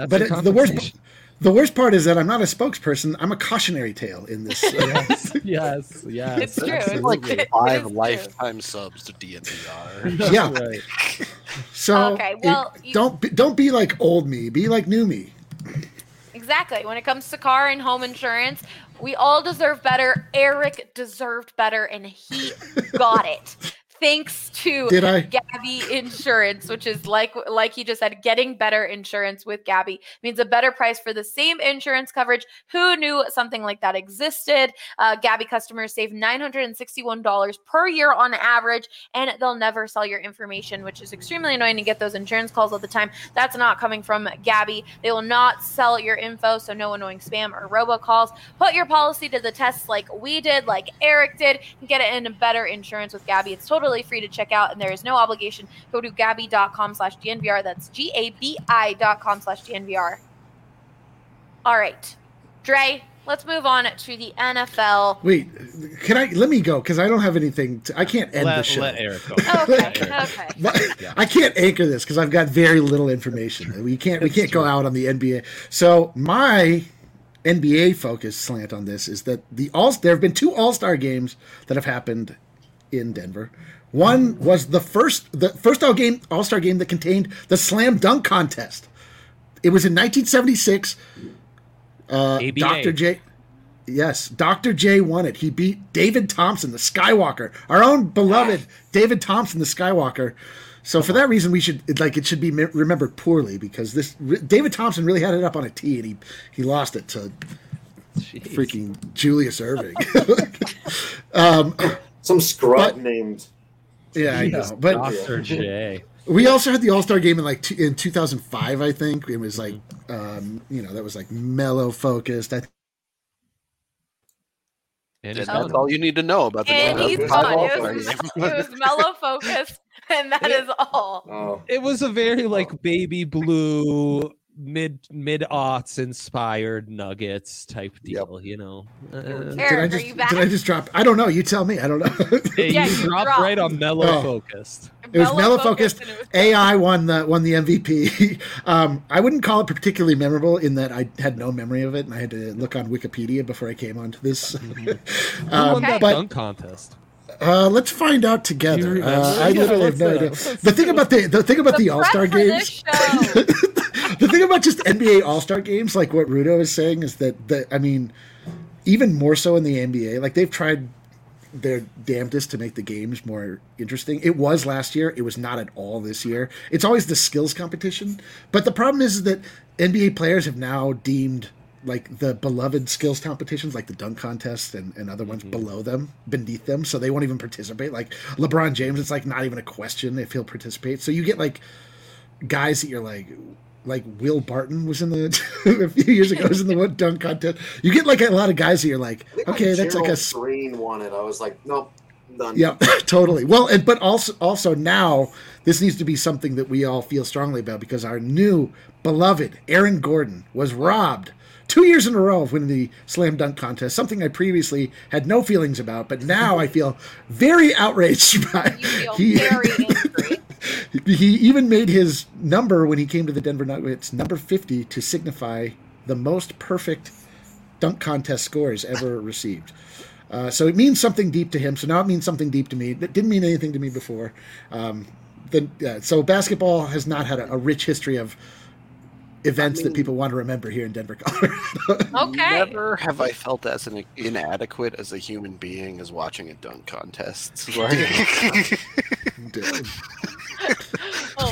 I but it, the worst the worst part is that I'm not a spokesperson. I'm a cautionary tale in this. Uh, yes, yes, yes. It's true. It's like five lifetime true. subs to DNVR. yeah. Right. So okay, well, it, you... don't don't be like old me. Be like new me. Exactly. When it comes to car and home insurance, we all deserve better. Eric deserved better, and he got it thanks to Did I? Gabi Insurance, which is like like he just said, getting better insurance with Gabi means a better price for the same insurance coverage. Who knew something like that existed? Uh, Gabi customers save nine hundred and sixty-one dollars per year on average, and they'll never sell your information, which is extremely annoying to get those insurance calls all the time. That's not coming from Gabi. They will not sell your info, so no annoying spam or robocalls. Put your policy to the test like we did, like Eric did, and get it in better insurance with Gabi. It's totally totally free to check out, and there is no obligation. Go to gabi.com slash DNVR. That's G A B I dot com slash DNVR. All right. Dre, let's move on to the NFL. Wait, can I let me go because I don't have anything. To, I can't end let, the show. Let Eric go. Oh, okay, okay. I can't anchor this because I've got very little information. We can't. we can't go out on the NBA. So my NBA focus slant on this is that the all there have been two All Star games that have happened in Denver. One was the first the first all game All Star game that contained the slam dunk contest. It was in 1976. Uh, Dr. J. Yes, Dr. J won it. He beat David Thompson, the Skywalker, our own beloved David Thompson, the Skywalker. So for that reason, we should like it should be remembered poorly because this David Thompson really had it up on a tee and he he lost it to Jeez. freaking Julius Erving. um, Some scrub but, named yeah, I know. But Dr. J. We also had the All Star game in like in 2005, I think. It was like, um, you know, that was like Melo focused. I and that's all you need to know about the and he's gone. It was, it was Melo focused, and that is all. Oh. It was a very like baby blue mid mid aughts inspired nuggets type deal, yep. you know. Uh, did I just did I just drop? I don't know. You tell me. I don't know. yeah, you, dropped, dropped, right on Melo oh. focused. It was Melo focused. Was AI won the won the MVP. um, I wouldn't call it particularly memorable in that I had no memory of it, and I had to look on Wikipedia before I came onto this. Mm-hmm. um, won that but, dunk contest? Uh, let's find out together. Uh, I literally have no idea. The thing about the the thing about the, the All Star games. The thing about just NBA All Star games, like what Rudo is saying, is that the I mean, even more so in the NBA, like they've tried their damnedest to make the games more interesting. It was last year. It was not at all this year. It's always the skills competition. But the problem is that NBA players have now deemed like the beloved skills competitions like the dunk contest and, and other ones mm-hmm. below them beneath them so they won't even participate like lebron james it's like not even a question if he'll participate so you get like guys that you're like like Will Barton was in the a few years ago was in the one dunk contest. You get like a lot of guys that you're like, okay, that's like a Green wanted. I was like, nope, done. Yeah, totally. Well, and, but also also now this needs to be something that we all feel strongly about because our new beloved Aaron Gordon was robbed two years in a row of winning the slam dunk contest. Something I previously had no feelings about, but now I feel very outraged by. You feel he, very angry he even made his number when he came to the Denver Nuggets, number 50, to signify the most perfect dunk contest scores ever received. Uh, so it means something deep to him. So now it means something deep to me. That didn't mean anything to me before. Um, the, uh, so basketball has not had a, a rich history of events I mean, that people want to remember here in Denver, Colorado. okay. Never have I felt as an inadequate as a human being as watching a dunk contest. Like...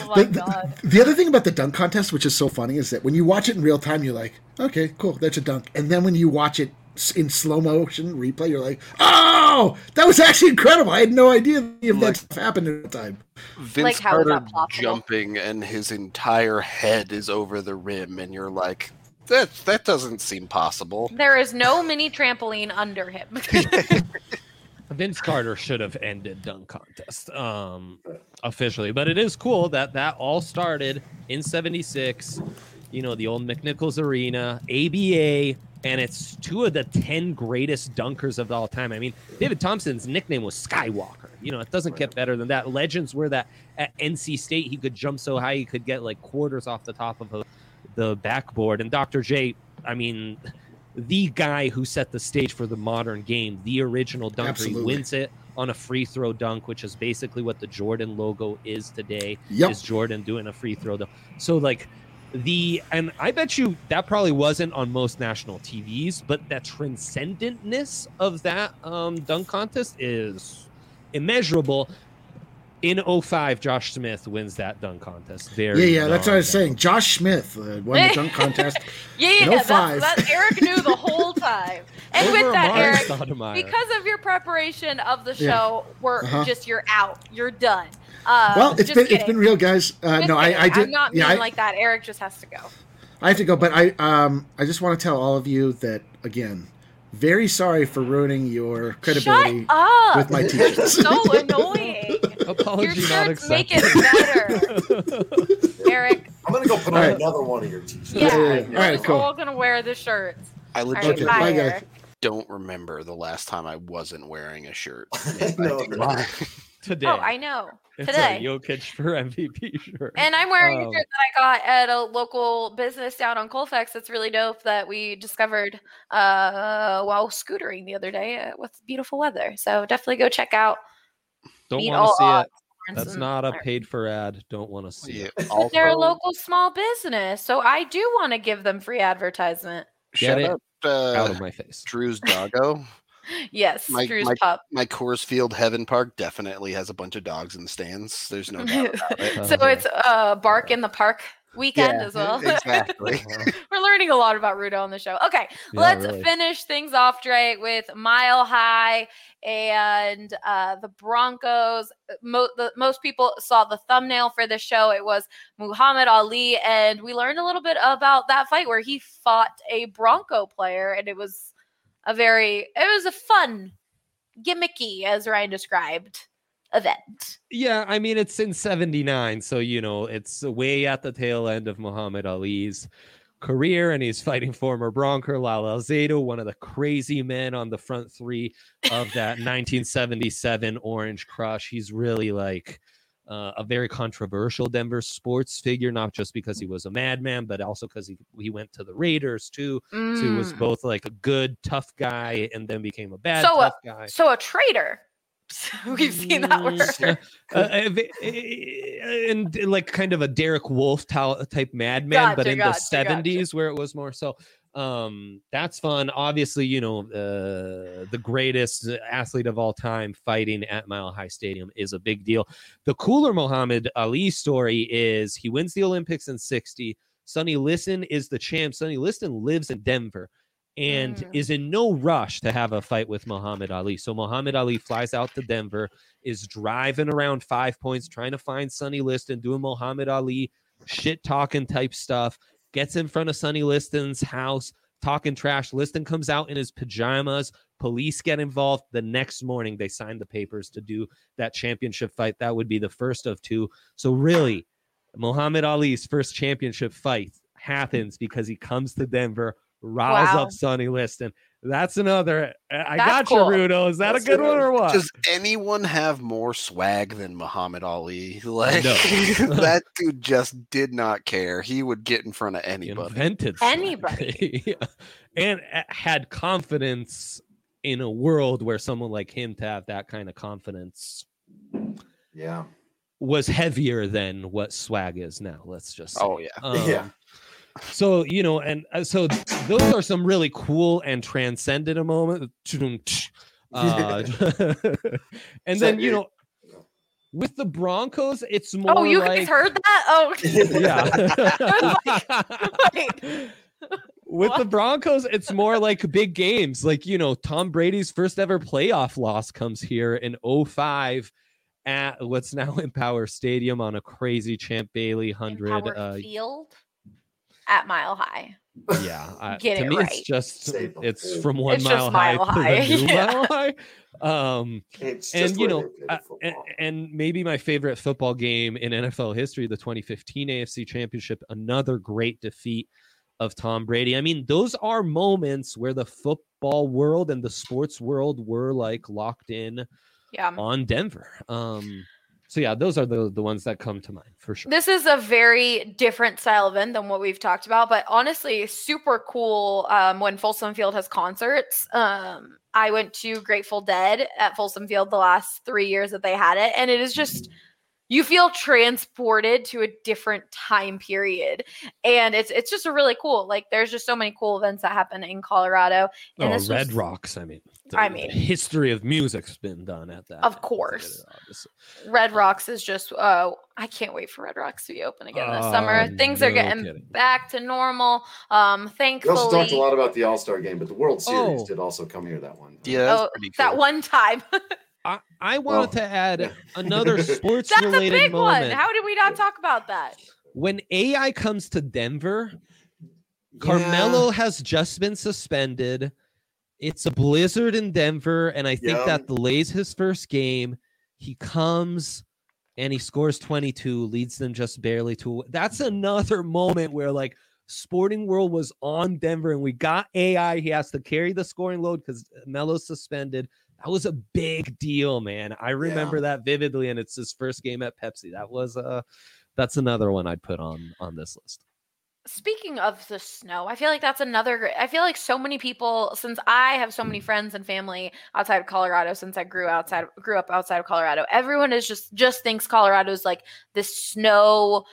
oh my the, god! The, the, other thing about the dunk contest, which is so funny, is that when you watch it in real time, you're like, okay, cool, that's a dunk, and then when you watch it in slow motion replay, you're like, oh, that was actually incredible. I had no idea if like, that stuff happened at the time. Vince like Carter jumping and his entire head is over the rim, and you're like, that that doesn't seem possible. There is no mini trampoline under him. Vince Carter should have ended dunk contest um, officially, but it is cool that that all started in '76. You know, the old McNichols Arena, ABA, and it's two of the 10 greatest dunkers of all time. I mean, David Thompson's nickname was Skywalker. You know, it doesn't get better than that. Legends were that at NC State, he could jump so high, he could get like quarters off the top of a, the backboard. And Dr. J, I mean, the guy who set the stage for the modern game, the original dunker. Absolutely. He wins it on a free throw dunk, which is basically what the Jordan logo is today. Yep. Is Jordan doing a free throw? Dunk. So like the and I bet you that probably wasn't on most national TVs, but that transcendentness of that um, dunk contest is immeasurable in 05 josh smith wins that dunk contest. Very yeah yeah that's what i was saying. Josh smith uh, won the dunk contest yeah yeah that's, oh that eric knew the whole time. And Over with that eric because of your preparation of the show yeah. we're uh-huh. just you're out. You're done. Uh, well it's been kidding. it's been real guys. Uh, no I, I did i'm not yeah, I, like that. Eric just has to go. I have to go but i um i just want to tell all of you that again very sorry for ruining your credibility with my t-shirts. so annoying. Apology your shirts make it better. Eric. I'm gonna go put on right. another one of your t-shirts. Yeah, yeah, yeah. all right, cool. All gonna wear the shirts. I legitimately right, don't remember the last time I wasn't wearing a shirt. no, today. Oh, I know. It's today. A Jokic for MVP shirt. And I'm wearing um, a shirt that I got at a local business down on Colfax. That's really dope that we discovered uh, while scootering the other day uh, with beautiful weather. So definitely go check out. Don't want to see it. That's not a paid for ad. Don't want to see it. Also, they're a local small business, so I do want to give them free advertisement. Get it uh, out of my face. Drew's doggo. Yes, my, Drew's my, pup. My Coors Field Heaven Park definitely has a bunch of dogs in the stands. There's no doubt about it. so it's uh, bark in the park weekend yeah, as well. Exactly. We're learning a lot about Rudo on the show. Okay, yeah, let's really. finish things off, Dre, with Mile High and uh, the Broncos. Mo- the, most people saw the thumbnail for the show. It was Muhammad Ali, and we learned a little bit about that fight where he fought a Bronco player, and it was a very, it was a fun, gimmicky, as Ryan described event. Yeah, I mean it's in 79, so you know, it's way at the tail end of Muhammad Ali's career and he's fighting former Bronco Lyle Alzado, one of the crazy men on the front three of that 1977 Orange Crush. He's really like uh, a very controversial Denver sports figure, not just because he was a madman, but also because he, he went to the Raiders too. Mm. So he was mm. both like a good, tough guy and then became a bad, so tough a, guy. So a traitor. We've seen that word. Mm, uh, uh, and like kind of a Derek Wolfe type madman, gotcha, but in gotcha, the 70s gotcha. where it was more so. Um, that's fun. Obviously, you know, uh, the greatest athlete of all time fighting at Mile High Stadium is a big deal. The cooler Muhammad Ali story is he wins the Olympics in 60. Sonny Liston is the champ. Sonny Liston lives in Denver and mm. is in no rush to have a fight with Muhammad Ali. So Muhammad Ali flies out to Denver, is driving around five points, trying to find Sonny Liston, doing Muhammad Ali shit talking type stuff, gets in front of Sonny Liston's house, talking trash. Liston comes out in his pajamas. Police get involved. The next morning, they sign the papers to do that championship fight. That would be the first of two. So, really, Muhammad Ali's first championship fight happens because he comes to Denver riles wow. up Sonny Liston. That's another. I That's got cool. you, Rudo. Is that That's a good one or what? Does anyone have more swag than Muhammad Ali? Like no. that dude just did not care. He would get in front of anybody. Invented anybody, and uh, had confidence in a world where someone like him to have that kind of confidence. Yeah. Was heavier than what swag is now. Let's just. Say. Oh yeah. Um, yeah so you know and uh, so those are some really cool and transcendent a moment uh, and then you know with the Broncos, it's oh, more. Oh, you like, guys heard that? Oh, yeah. with what? the Broncos, it's more like big games. Like, you know, Tom Brady's first ever playoff loss comes here in 05 at what's now Empower Stadium on a crazy Champ Bailey 100. Uh, Field? At Mile High. Yeah, I, Get to it me, right. it's just it's from one it's mile, high, high, to the new yeah. mile high. Um, and you know, uh, and, and, maybe my favorite football game in NFL history, the 2015 AFC Championship, another great defeat of Tom Brady. I mean, those are moments where the football world and the sports world were like locked in yeah. on Denver. Um, so yeah, those are the the ones that come to mind for sure. This is a very different style event than what we've talked about, but honestly, super cool. Um, when Folsom Field has concerts, um, I went to Grateful Dead at Folsom Field the last three years that they had it, and it is just you feel transported to a different time period and it's it's just a really cool like there's just so many cool events that happen in colorado and oh red was, rocks i mean the, i mean history of music's been done at that of course red rocks is just uh i can't wait for red rocks to be open again this uh, summer things no are getting kidding. back to normal um thankfully we also talked a lot about the all-star game but the world series oh. did also come here that one yeah oh, cool. that one time I, I wanted well, to add another sports That's related a big moment. one. How did we not talk about that? When AI comes to Denver, yeah. Carmelo has just been suspended. It's a blizzard in Denver, and I think yeah. that delays his first game. He comes and he scores 22, leads them just barely to. That's another moment where like Sporting World was on Denver, and we got AI. He has to carry the scoring load because Melo's suspended that was a big deal, man. I remember yeah. that vividly, and it's his first game at Pepsi. That was uh that's another one I'd put on on this list. Speaking of the snow, I feel like that's another. I feel like so many people, since I have so many friends and family outside of Colorado, since I grew outside, grew up outside of Colorado, everyone is just just thinks Colorado is like this snow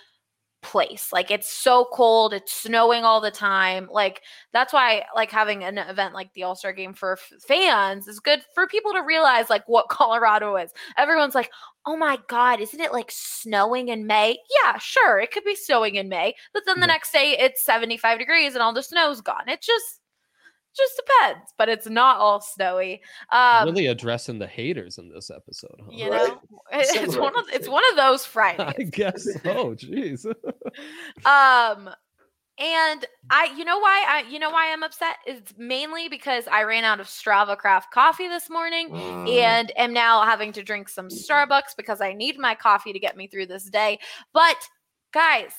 place. Like it's so cold, it's snowing all the time. Like that's why like having an event like the All-Star game for f- fans is good for people to realize like what Colorado is. Everyone's like, oh my God, isn't it like snowing in May? Yeah, sure, it could be snowing in May, but then the yeah. next day it's 75 degrees and all the snow's gone. It's just just depends, but it's not all snowy. Um, really addressing the haters in this episode, huh? You know, right. it's one of it's one of those Fridays. I guess. Oh, jeez. um, and I, you know why I, you know why I'm upset? It's mainly because I ran out of Strava Craft coffee this morning, mm. and am now having to drink some Starbucks because I need my coffee to get me through this day. But guys,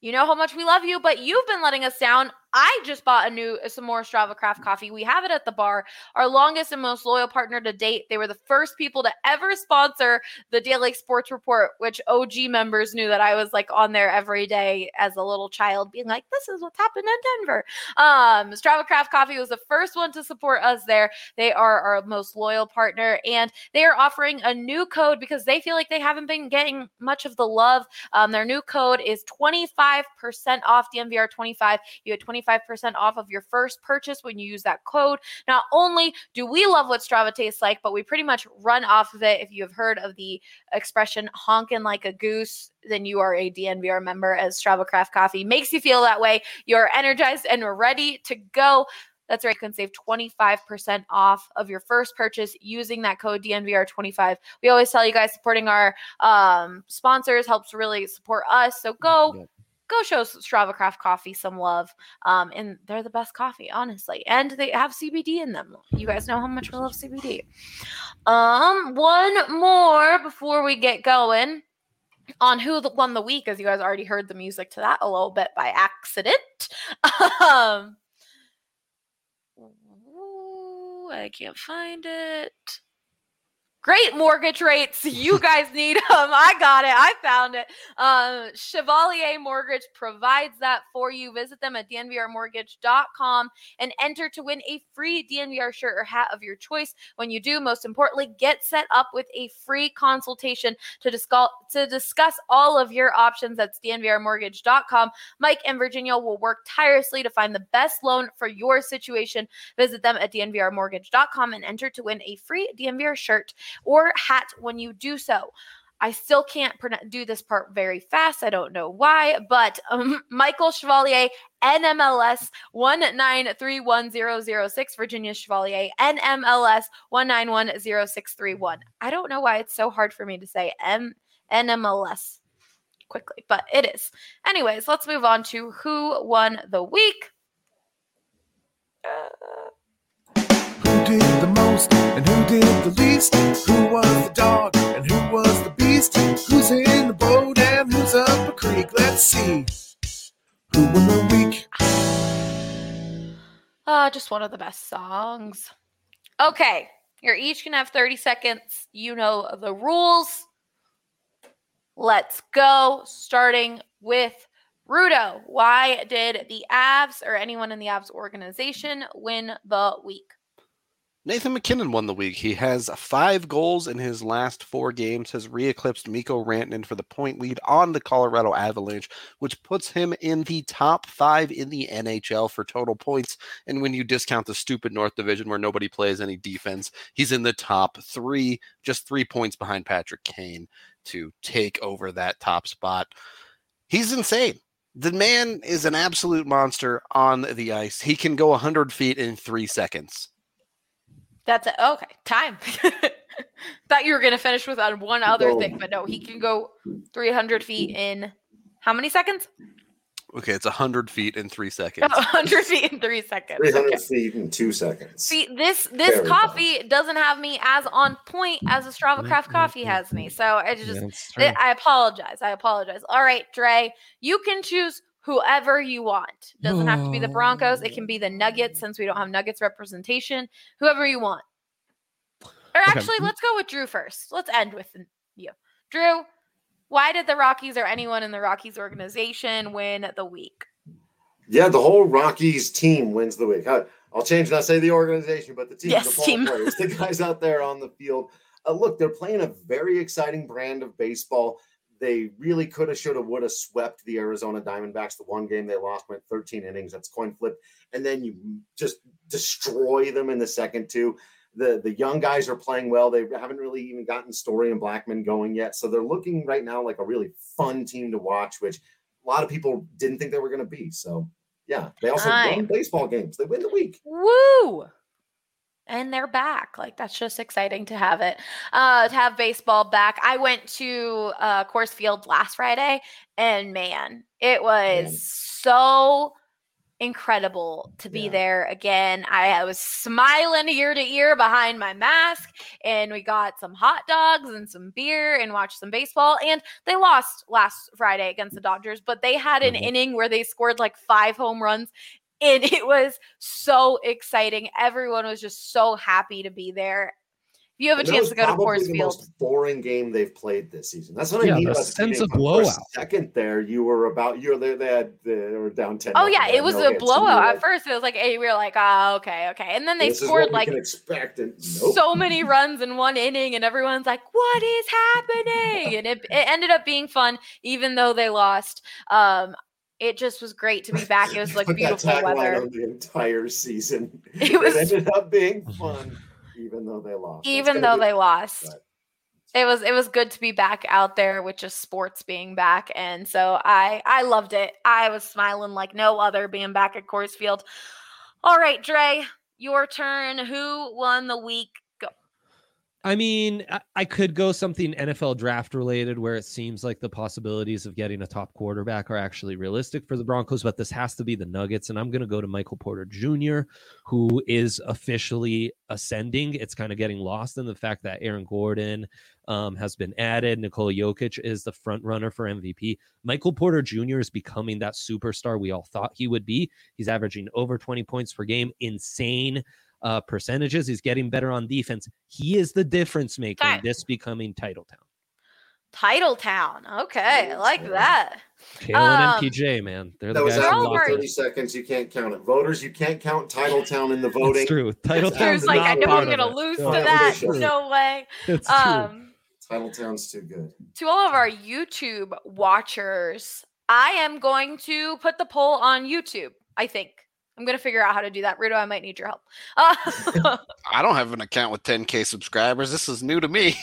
you know how much we love you, but you've been letting us down I just bought a new uh, some more Strava Craft coffee. We have it at the bar. Our longest and most loyal partner to date. They were the first people to ever sponsor the Daily Sports Report, which OG members knew that I was like on there every day as a little child, being like, "This is what's happened in Denver." Um, Strava Craft Coffee was the first one to support us there. They are our most loyal partner, and they are offering a new code because they feel like they haven't been getting much of the love. Um, their new code is twenty five percent off DNVR twenty five. You get twenty 25% off of your first purchase when you use that code. Not only do we love what Strava tastes like, but we pretty much run off of it. If you have heard of the expression honking like a goose, then you are a DNVR member as Strava Craft Coffee makes you feel that way. You're energized and ready to go. That's right. You can save 25% off of your first purchase using that code DNVR25. We always tell you guys supporting our um, sponsors helps really support us. So go go show Strava Craft Coffee some love. Um, and they're the best coffee, honestly. And they have CBD in them. You guys know how much we love CBD. Um, one more before we get going on who won the week, as you guys already heard the music to that a little bit by accident. um, I can't find it. Great mortgage rates. You guys need them. I got it. I found it. Um, Chevalier Mortgage provides that for you. Visit them at dnvrmortgage.com and enter to win a free DNVR shirt or hat of your choice. When you do, most importantly, get set up with a free consultation to discuss to discuss all of your options. That's dnvrmortgage.com. Mike and Virginia will work tirelessly to find the best loan for your situation. Visit them at dnvrmortgage.com and enter to win a free DNVR shirt or hat when you do so. I still can't do this part very fast. I don't know why, but um, Michael Chevalier, NMLS 1931006, Virginia Chevalier, NMLS 1910631. I don't know why it's so hard for me to say M NMLS quickly, but it is. Anyways, let's move on to who won the week. Uh, did the most and who did the least? Who was the dog and who was the beast? Who's in the boat and who's up a creek? Let's see. Who won the week? Uh, just one of the best songs. Okay, you're each gonna have 30 seconds. You know the rules. Let's go. Starting with Rudo. Why did the Avs or anyone in the Avs organization win the week? Nathan MacKinnon won the week. He has five goals in his last four games, has re-eclipsed Mikko Rantanen for the point lead on the Colorado Avalanche, which puts him in the top five in the NHL for total points. And when you discount the stupid North Division where nobody plays any defense, he's in the top three, just three points behind Patrick Kane to take over that top spot. He's insane. The man is an absolute monster on the ice. He can go 100 feet in three seconds. That's it. Okay, time. Thought you were gonna finish with one other thing, but no, he can go 300 feet in how many seconds? Okay, it's 100 feet in three seconds. 100 feet in three seconds. 300 okay. feet in two seconds. See, this this Very coffee fun. doesn't have me as on point as a Strava Craft mm-hmm. coffee has me. So I just, I apologize. I apologize. All right, Dre, you can choose whoever you want. Doesn't have to be the Broncos. It can be the Nuggets since we don't have Nuggets representation. Whoever you want. Or actually, okay. let's go with Drew first. Let's end with you. Drew, why did the Rockies or anyone in the Rockies organization win the week? Yeah, the whole Rockies team wins the week. I'll change not say the organization, but the team, yes, the team. players, the guys out there on the field. Uh, look, they're playing a very exciting brand of baseball they really could have, should have, would have swept the Arizona Diamondbacks. The one game they lost went 13 innings. That's coin flip. And then you just destroy them in the second two. the the young guys are playing well. They haven't really even gotten Story and Blackmon going yet, so they're looking right now like a really fun team to watch, which a lot of people didn't think they were going to be. So yeah, they also won baseball games. They win the week. Woo! And they're back. Like that's just exciting to have it. Uh to have baseball back. I went to uh Coors Field last Friday and man, it was man. so incredible to be yeah. there again. I, I, was smiling ear to ear behind my mask, and we got some hot dogs and some beer and watched some baseball. And they lost last Friday against the Dodgers, but they had an mm-hmm. inning where they scored like five home runs and it was so exciting. Everyone was just so happy to be there. If you have a chance to go to Coors Field, most boring game they've played this season. That's what yeah, I mean. The sense of blowout. second there, you were about you were there. They had they were down ten. Oh yeah, it was no a blowout at first. It was like hey, we were like, oh okay, okay, and then they this scored like expect nope. so many runs in one inning, and everyone's like, what is happening? and it, it ended up being fun, even though they lost. Um, it just was great to be back. It was like beautiful weather. the entire season. It was it ended up being fun, even though they lost. Even though they lost. But. It was it was good to be back out there with just sports being back, and so I I loved it. I was smiling like no other being back at Coors Field. All right, Dre, your turn. Who won the week I mean, I could go something NFL draft related where it seems like the possibilities of getting a top quarterback are actually realistic for the Broncos, but this has to be the Nuggets. And I'm going to go to Michael Porter Jr., who is officially ascending. It's kind of getting lost in the fact that Aaron Gordon um, has been added. Nikola Jokic is the front runner for MVP. Michael Porter Jr. is becoming that superstar we all thought he would be. He's averaging over 20 points per game, insane uh, percentages. He's getting better on defense. He is the difference maker. Okay. This becoming Title Town. Title Town. Okay, I like that. Kalen um, and PJ, man. They're that the was guys. After 30 seconds. You can't count it. Voters, you can't count Title Town in the voting. It's true. Title Town. like, I know I'm going to lose to that. No way. It's um, true. Town's too good. To all of our YouTube watchers, I am going to put the poll on YouTube. I think I'm gonna figure out how to do that. Rudo, I might need your help. Uh, I don't have an account with 10k subscribers. This is new to me.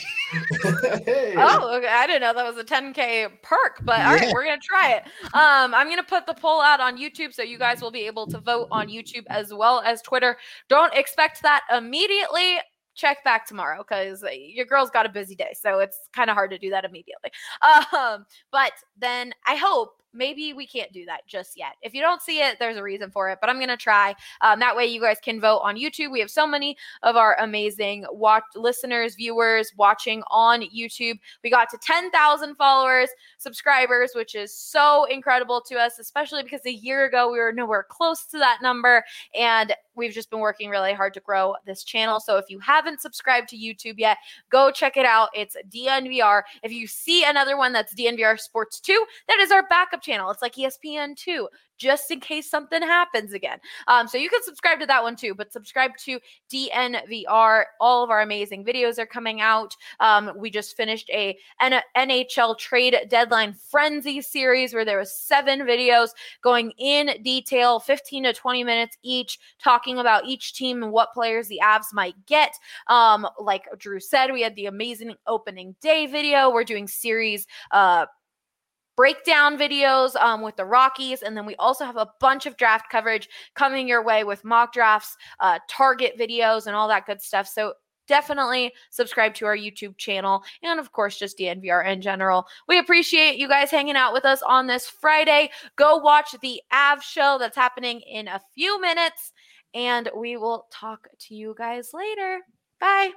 hey. Oh, okay. I didn't know that was a 10k perk, but all yeah. right, we're gonna try it. Um, I'm gonna put the poll out on YouTube so you guys will be able to vote on YouTube as well as Twitter. Don't expect that immediately check back tomorrow because your girl's got a busy day so it's kind of hard to do that immediately um but then i hope maybe we can't do that just yet. If you don't see it, there's a reason for it, but I'm going to try. Um, that way, you guys can vote on YouTube. We have so many of our amazing watch listeners, viewers watching on YouTube. We got to 10,000 followers, subscribers, which is so incredible to us, especially because a year ago we were nowhere close to that number. And we've just been working really hard to grow this channel. So if you haven't subscribed to YouTube yet, go check it out. It's DNVR. If you see another one that's DNVR Sports 2, that is our backup channel. It's like ESPN 2 just in case something happens again. Um, so you can subscribe to that one too, but subscribe to DNVR. All of our amazing videos are coming out. Um, we just finished a N- NHL trade deadline frenzy series where there was seven videos going in detail, 15 to 20 minutes each, talking about each team and what players the Avs might get. Um, like Drew said, we had the amazing opening day video. We're doing series uh breakdown videos um, with the Rockies. And then we also have a bunch of draft coverage coming your way with mock drafts, uh, target videos, and all that good stuff. So definitely subscribe to our YouTube channel and, of course, just DNVR in general. We appreciate you guys hanging out with us on this Friday. Go watch the Av show that's happening in a few minutes, and we will talk to you guys later. Bye.